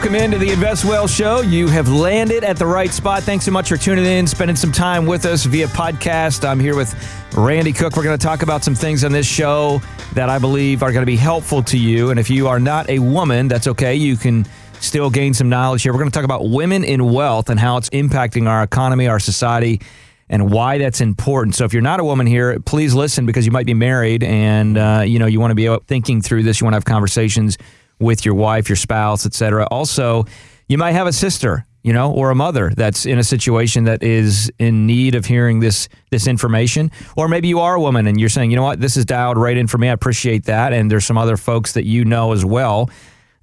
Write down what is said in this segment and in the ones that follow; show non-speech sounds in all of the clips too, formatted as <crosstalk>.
Welcome into the Invest Well show. You have landed at the right spot. Thanks so much for tuning in, spending some time with us via podcast. I'm here with Randy Cook. We're going to talk about some things on this show that I believe are going to be helpful to you. And if you are not a woman, that's okay. You can still gain some knowledge here. We're going to talk about women in wealth and how it's impacting our economy, our society, and why that's important. So if you're not a woman here, please listen because you might be married and uh, you know you want to be thinking through this. You want to have conversations with your wife, your spouse, etc. Also, you might have a sister, you know, or a mother that's in a situation that is in need of hearing this this information. Or maybe you are a woman and you're saying, you know what, this is dialed right in for me. I appreciate that. And there's some other folks that you know as well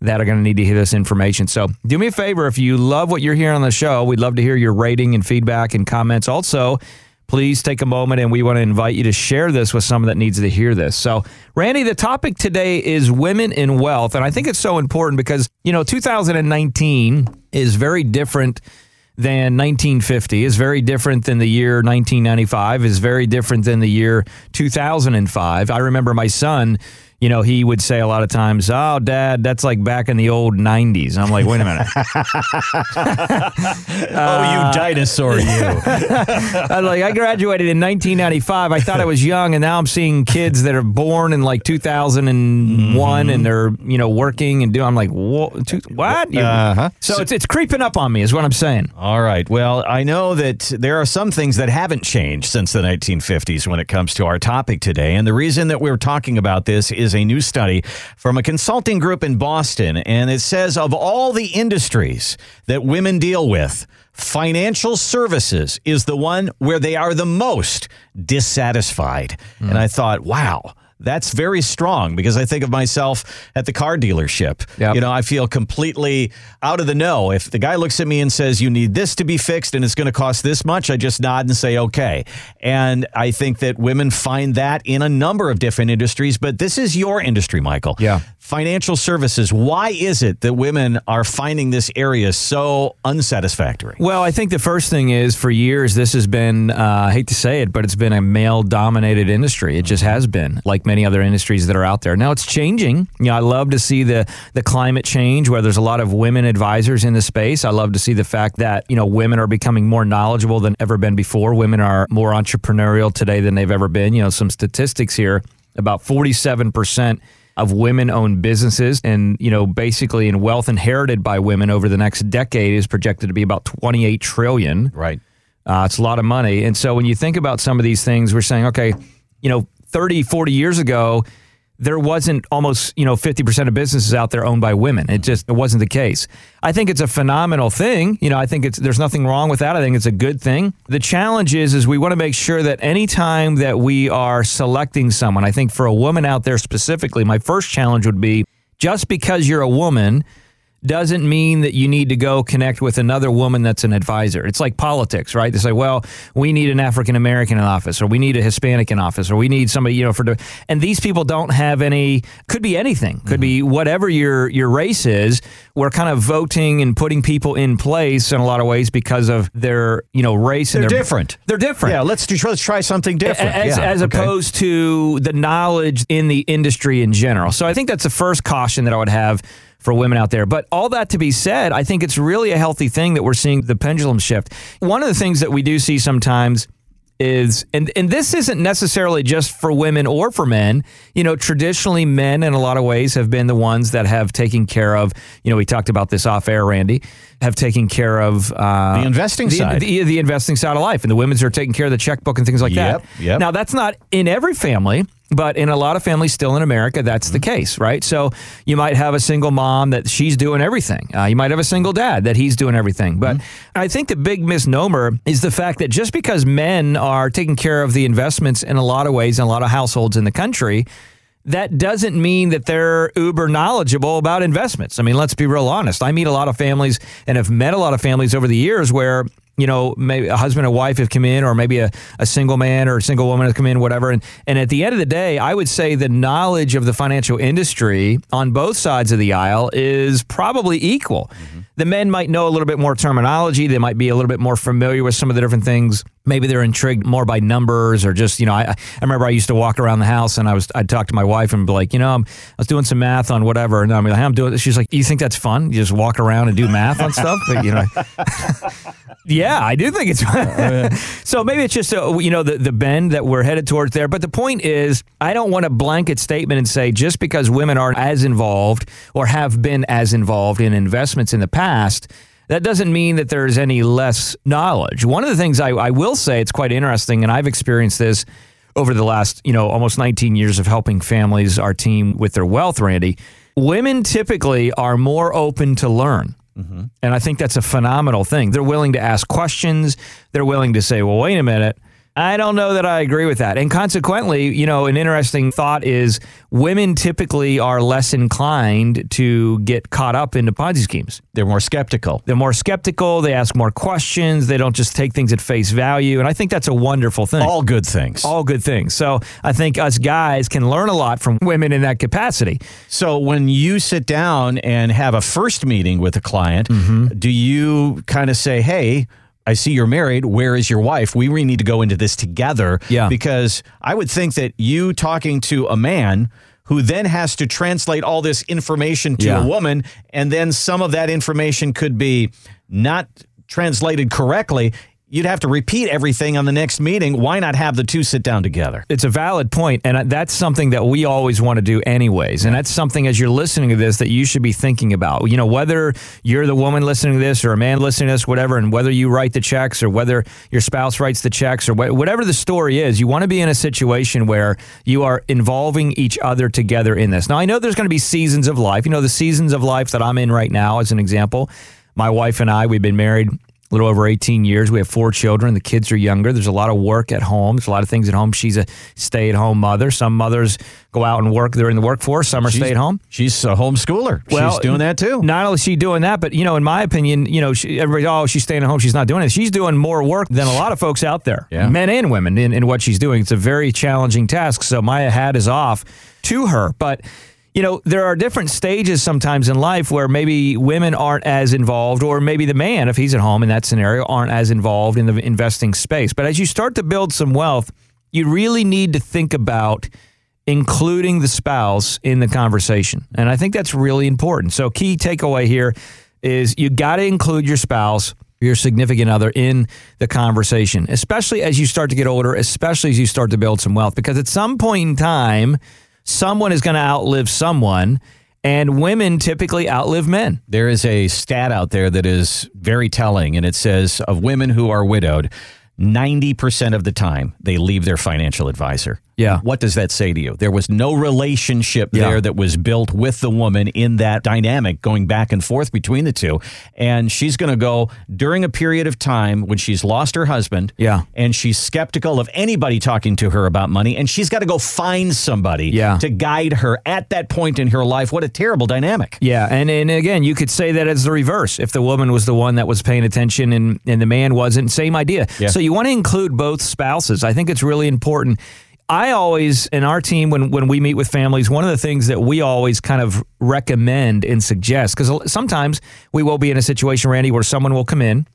that are going to need to hear this information. So do me a favor if you love what you're hearing on the show, we'd love to hear your rating and feedback and comments. Also, please take a moment and we want to invite you to share this with someone that needs to hear this. So, Randy, the topic today is women in wealth. And I think it's so important because, you know, 2019 is very different than 1950 is very different than the year 1995 is very different than the year 2005 i remember my son you know, he would say a lot of times, "Oh, Dad, that's like back in the old '90s." I'm like, "Wait a minute." <laughs> oh, you dinosaur, you! <laughs> I like I graduated in 1995. I thought I was young, and now I'm seeing kids that are born in like 2001, mm-hmm. and they're you know working and doing. I'm like, what? what? Uh-huh. So, so it's it's creeping up on me, is what I'm saying. All right. Well, I know that there are some things that haven't changed since the 1950s when it comes to our topic today, and the reason that we're talking about this is is a new study from a consulting group in Boston, and it says of all the industries that women deal with, financial services is the one where they are the most dissatisfied. Mm. And I thought, wow that's very strong because I think of myself at the car dealership. Yep. You know, I feel completely out of the know. If the guy looks at me and says, You need this to be fixed and it's going to cost this much, I just nod and say, Okay. And I think that women find that in a number of different industries, but this is your industry, Michael. Yeah. Financial services. Why is it that women are finding this area so unsatisfactory? Well, I think the first thing is for years, this has been, uh, I hate to say it, but it's been a male dominated industry. It just has been. Like many other industries that are out there. Now it's changing. You know, I love to see the the climate change where there's a lot of women advisors in the space. I love to see the fact that, you know, women are becoming more knowledgeable than ever been before. Women are more entrepreneurial today than they've ever been. You know, some statistics here about 47% of women owned businesses. And you know basically in wealth inherited by women over the next decade is projected to be about 28 trillion. Right. Uh, it's a lot of money. And so when you think about some of these things we're saying okay you know 30, 40 years ago, there wasn't almost, you know, 50% of businesses out there owned by women. It just it wasn't the case. I think it's a phenomenal thing. You know, I think it's there's nothing wrong with that. I think it's a good thing. The challenge is is we want to make sure that anytime that we are selecting someone, I think for a woman out there specifically, my first challenge would be just because you're a woman doesn't mean that you need to go connect with another woman that's an advisor. It's like politics, right? They say, well, we need an African American in office, or we need a Hispanic in office, or we need somebody, you know, for. And these people don't have any. Could be anything. Could mm-hmm. be whatever your your race is. We're kind of voting and putting people in place in a lot of ways because of their you know race. They're and they're different. They're different. Yeah, let's let's try something different. As, yeah, as okay. opposed to the knowledge in the industry in general. So I think that's the first caution that I would have for women out there. But all that to be said, I think it's really a healthy thing that we're seeing the pendulum shift. One of the things that we do see sometimes is and and this isn't necessarily just for women or for men you know traditionally men in a lot of ways have been the ones that have taken care of you know we talked about this off air randy have taken care of uh, the investing the, side the, the, investing side of life and the women's are taking care of the checkbook and things like yep, that yep. now that's not in every family but in a lot of families still in America, that's mm-hmm. the case, right? So you might have a single mom that she's doing everything. Uh, you might have a single dad that he's doing everything. But mm-hmm. I think the big misnomer is the fact that just because men are taking care of the investments in a lot of ways in a lot of households in the country, that doesn't mean that they're uber knowledgeable about investments. I mean, let's be real honest. I meet a lot of families and have met a lot of families over the years where you know, maybe a husband and wife have come in, or maybe a, a single man or a single woman has come in, whatever. And, and at the end of the day, I would say the knowledge of the financial industry on both sides of the aisle is probably equal. Mm-hmm. The men might know a little bit more terminology. They might be a little bit more familiar with some of the different things. Maybe they're intrigued more by numbers or just, you know, I, I remember I used to walk around the house and I was, I'd talk to my wife and be like, you know, I'm, I was doing some math on whatever. And I'm like, I'm doing, she's like, you think that's fun? You just walk around and do math on stuff? But, you know, <laughs> yeah, I do think it's fun. Oh, <laughs> so maybe it's just, a, you know, the, the bend that we're headed towards there. But the point is, I don't want a blanket statement and say just because women aren't as involved or have been as involved in investments in the past, that doesn't mean that there's any less knowledge. One of the things I, I will say, it's quite interesting, and I've experienced this over the last, you know, almost 19 years of helping families, our team with their wealth, Randy. Women typically are more open to learn. Mm-hmm. And I think that's a phenomenal thing. They're willing to ask questions. They're willing to say, well, wait a minute. I don't know that I agree with that. And consequently, you know, an interesting thought is women typically are less inclined to get caught up into Ponzi schemes. They're more skeptical. They're more skeptical. They ask more questions. They don't just take things at face value. And I think that's a wonderful thing. All good things. All good things. So I think us guys can learn a lot from women in that capacity. So when you sit down and have a first meeting with a client, mm-hmm. do you kind of say, hey, I see you're married. Where is your wife? We really need to go into this together. Yeah. Because I would think that you talking to a man who then has to translate all this information to yeah. a woman, and then some of that information could be not translated correctly you'd have to repeat everything on the next meeting. Why not have the two sit down together? It's a valid point, and that's something that we always want to do, anyways. And that's something as you're listening to this that you should be thinking about. You know, whether you're the woman listening to this or a man listening to this, whatever, and whether you write the checks or whether your spouse writes the checks or whatever the story is, you want to be in a situation where you are involving each other together in this. Now, I know there's going to be seasons of life. You know, the seasons of life that I'm in right now, as an example. My wife and I, we've been married a little over 18 years. We have four children. The kids are younger. There's a lot of work at home. There's a lot of things at home. She's a stay at home mother. Some mothers go out and work. They're in the workforce. Some are stay at home. She's a homeschooler. Well, she's doing that too. Not only is she doing that, but, you know, in my opinion, you know, she, everybody, oh, she's staying at home. She's not doing it. She's doing more work than a lot of folks out there, yeah. men and women, in, in what she's doing. It's a very challenging task. So my hat is off to her. But, you know, there are different stages sometimes in life where maybe women aren't as involved, or maybe the man, if he's at home in that scenario, aren't as involved in the investing space. But as you start to build some wealth, you really need to think about including the spouse in the conversation. And I think that's really important. So, key takeaway here is you got to include your spouse your significant other in the conversation, especially as you start to get older, especially as you start to build some wealth. Because at some point in time, someone is going to outlive someone. And women typically outlive men. There is a stat out there that is very telling, and it says of women who are widowed, 90% of the time they leave their financial advisor. Yeah. What does that say to you? There was no relationship yeah. there that was built with the woman in that dynamic going back and forth between the two. And she's going to go during a period of time when she's lost her husband. Yeah. And she's skeptical of anybody talking to her about money. And she's got to go find somebody yeah. to guide her at that point in her life. What a terrible dynamic. Yeah. And, and again, you could say that as the reverse. If the woman was the one that was paying attention and, and the man wasn't, same idea. Yeah. So you want to include both spouses. I think it's really important I always, in our team, when, when we meet with families, one of the things that we always kind of recommend and suggest, because sometimes we will be in a situation, Randy, where someone will come in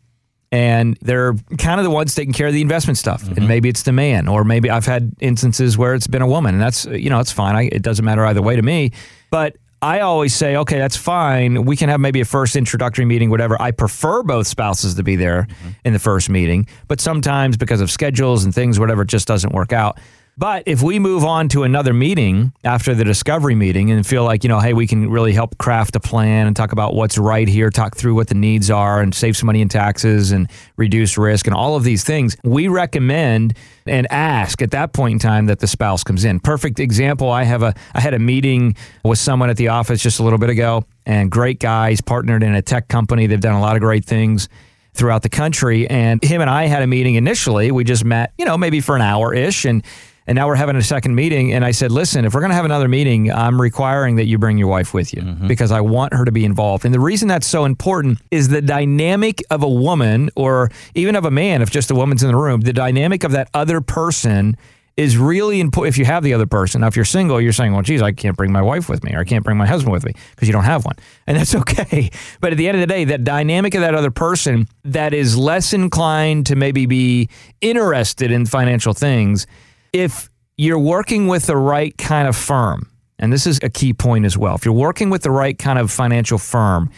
and they're kind of the ones taking care of the investment stuff. Mm-hmm. And maybe it's the man, or maybe I've had instances where it's been a woman, and that's, you know, it's fine. I, it doesn't matter either way to me. But I always say, okay, that's fine. We can have maybe a first introductory meeting, whatever. I prefer both spouses to be there mm-hmm. in the first meeting, but sometimes because of schedules and things, whatever, it just doesn't work out. But if we move on to another meeting after the discovery meeting and feel like, you know, hey, we can really help craft a plan and talk about what's right here, talk through what the needs are and save some money in taxes and reduce risk and all of these things, we recommend and ask at that point in time that the spouse comes in. Perfect example, I have a I had a meeting with someone at the office just a little bit ago and great guys partnered in a tech company. They've done a lot of great things throughout the country and him and I had a meeting initially. We just met, you know, maybe for an hour ish and and now we're having a second meeting. And I said, listen, if we're going to have another meeting, I'm requiring that you bring your wife with you mm-hmm. because I want her to be involved. And the reason that's so important is the dynamic of a woman or even of a man, if just a woman's in the room, the dynamic of that other person is really important if you have the other person. Now, if you're single, you're saying, well, geez, I can't bring my wife with me or I can't bring my husband with me because you don't have one. And that's <laughs> okay. But at the end of the day, that dynamic of that other person that is less inclined to maybe be interested in financial things, if you're working with the right kind of firm, and this is a key point as well, if you're working with the right kind of financial firm,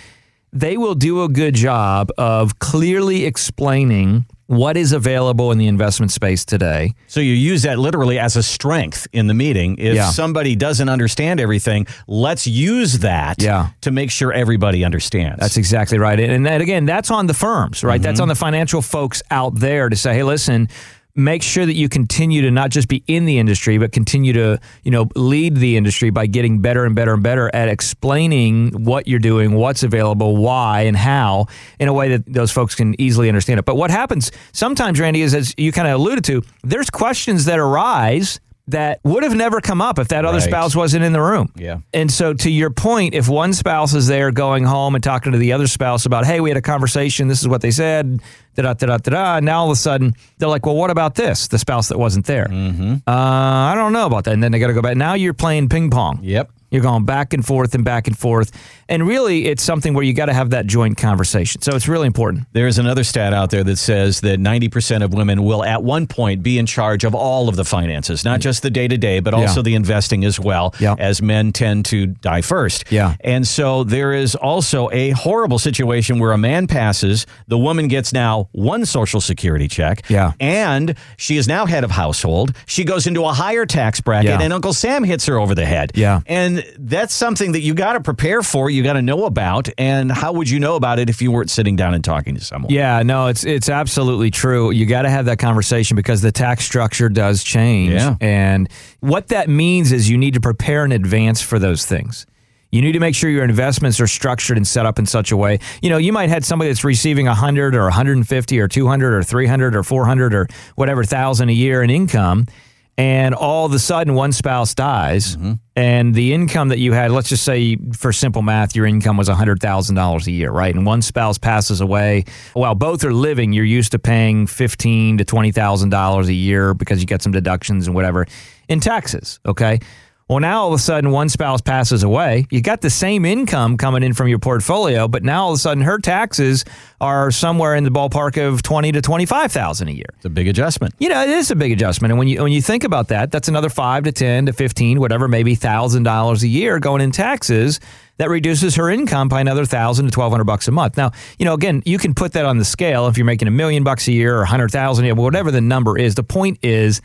they will do a good job of clearly explaining what is available in the investment space today. So you use that literally as a strength in the meeting. If yeah. somebody doesn't understand everything, let's use that yeah. to make sure everybody understands. That's exactly right. And that, again, that's on the firms, right? Mm-hmm. That's on the financial folks out there to say, hey, listen, make sure that you continue to not just be in the industry but continue to you know lead the industry by getting better and better and better at explaining what you're doing what's available why and how in a way that those folks can easily understand it but what happens sometimes randy is as you kind of alluded to there's questions that arise that would have never come up if that other right. spouse wasn't in the room. Yeah. And so to your point, if one spouse is there going home and talking to the other spouse about, hey, we had a conversation, this is what they said, da da da da da. And now all of a sudden they're like, well, what about this? The spouse that wasn't there. Mm-hmm. Uh, I don't know about that. And then they got to go back. Now you're playing ping pong. Yep. You're going back and forth and back and forth. And really, it's something where you got to have that joint conversation. So it's really important. There's another stat out there that says that 90% of women will at one point be in charge of all of the finances, not just the day to day, but also yeah. the investing as well, yeah. as men tend to die first. Yeah. And so there is also a horrible situation where a man passes, the woman gets now one social security check. Yeah. And she is now head of household. She goes into a higher tax bracket, yeah. and Uncle Sam hits her over the head. Yeah. And that's something that you got to prepare for. You got to know about. And how would you know about it if you weren't sitting down and talking to someone? Yeah, no, it's it's absolutely true. You got to have that conversation because the tax structure does change. Yeah. And what that means is you need to prepare in advance for those things. You need to make sure your investments are structured and set up in such a way. You know, you might have somebody that's receiving 100 or 150 or 200 or 300 or 400 or whatever thousand a year in income and all of a sudden one spouse dies mm-hmm. and the income that you had let's just say for simple math your income was $100000 a year right? And one spouse passes away. While both are living you're used to paying $15 to $20000 a year because you get some deductions and whatever in taxes okay well, now all of a sudden one spouse passes away. You got the same income coming in from your portfolio, but now all of a sudden her taxes are somewhere in the ballpark of twenty to twenty five thousand a year. It's a big adjustment. You know, it is a big adjustment, and when you when you think about that, that's another five to ten to fifteen, whatever, maybe thousand dollars a year going in taxes. That reduces her income by another thousand to twelve hundred bucks a month. Now, you know, again, you can put that on the scale if you're making a million bucks a year or a hundred thousand, whatever the number is. The point is,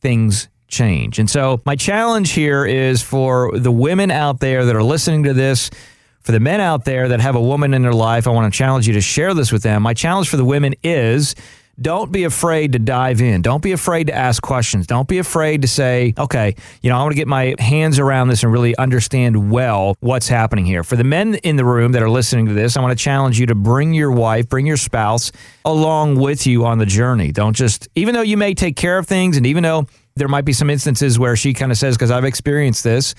things change. And so, my challenge here is for the women out there that are listening to this, for the men out there that have a woman in their life, I want to challenge you to share this with them. My challenge for the women is don't be afraid to dive in. Don't be afraid to ask questions. Don't be afraid to say, okay, you know, I want to get my hands around this and really understand well what's happening here. For the men in the room that are listening to this, I want to challenge you to bring your wife, bring your spouse along with you on the journey. Don't just, even though you may take care of things and even though there might be some instances where she kind of says, because I've experienced this,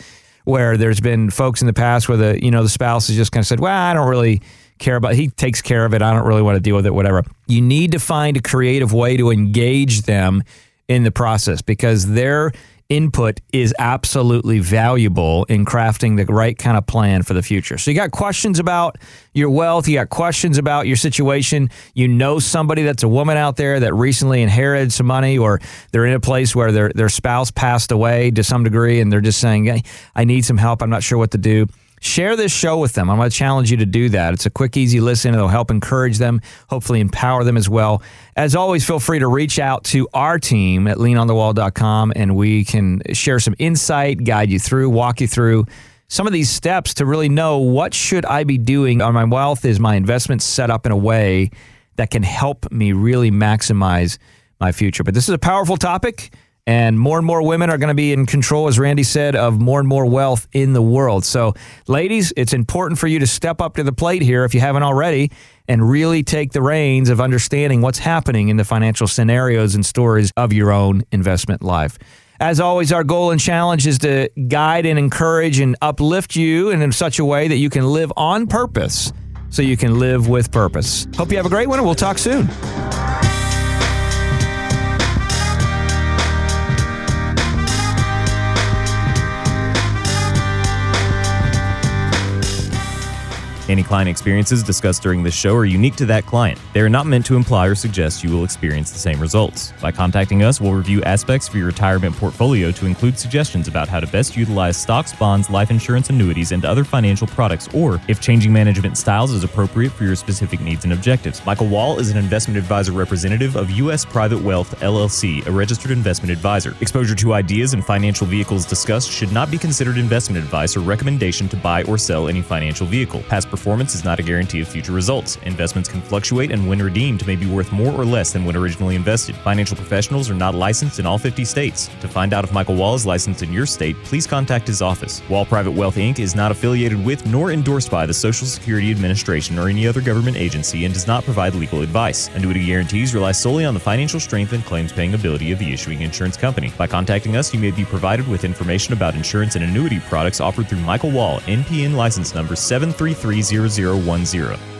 where there's been folks in the past where the you know the spouse has just kind of said, "Well, I don't really care about. He takes care of it. I don't really want to deal with it. Whatever." You need to find a creative way to engage them in the process because they're input is absolutely valuable in crafting the right kind of plan for the future. So you got questions about your wealth, you got questions about your situation, you know somebody that's a woman out there that recently inherited some money or they're in a place where their their spouse passed away to some degree and they're just saying, hey, I need some help, I'm not sure what to do Share this show with them. I'm going to challenge you to do that. It's a quick, easy listen. It'll help encourage them, hopefully empower them as well. As always, feel free to reach out to our team at leanonthewall.com and we can share some insight, guide you through, walk you through some of these steps to really know what should I be doing on my wealth? Is my investment set up in a way that can help me really maximize my future? But this is a powerful topic. And more and more women are going to be in control, as Randy said, of more and more wealth in the world. So, ladies, it's important for you to step up to the plate here if you haven't already and really take the reins of understanding what's happening in the financial scenarios and stories of your own investment life. As always, our goal and challenge is to guide and encourage and uplift you and in such a way that you can live on purpose so you can live with purpose. Hope you have a great one, and we'll talk soon. Any client experiences discussed during this show are unique to that client. They are not meant to imply or suggest you will experience the same results. By contacting us, we'll review aspects for your retirement portfolio to include suggestions about how to best utilize stocks, bonds, life insurance, annuities, and other financial products, or if changing management styles is appropriate for your specific needs and objectives. Michael Wall is an investment advisor representative of U.S. Private Wealth LLC, a registered investment advisor. Exposure to ideas and financial vehicles discussed should not be considered investment advice or recommendation to buy or sell any financial vehicle. Past is not a guarantee of future results. Investments can fluctuate and when redeemed may be worth more or less than when originally invested. Financial professionals are not licensed in all 50 states. To find out if Michael Wall is licensed in your state, please contact his office. Wall Private Wealth Inc. is not affiliated with nor endorsed by the Social Security Administration or any other government agency and does not provide legal advice. Annuity guarantees rely solely on the financial strength and claims paying ability of the issuing insurance company. By contacting us, you may be provided with information about insurance and annuity products offered through Michael Wall, NPN license number 7330010.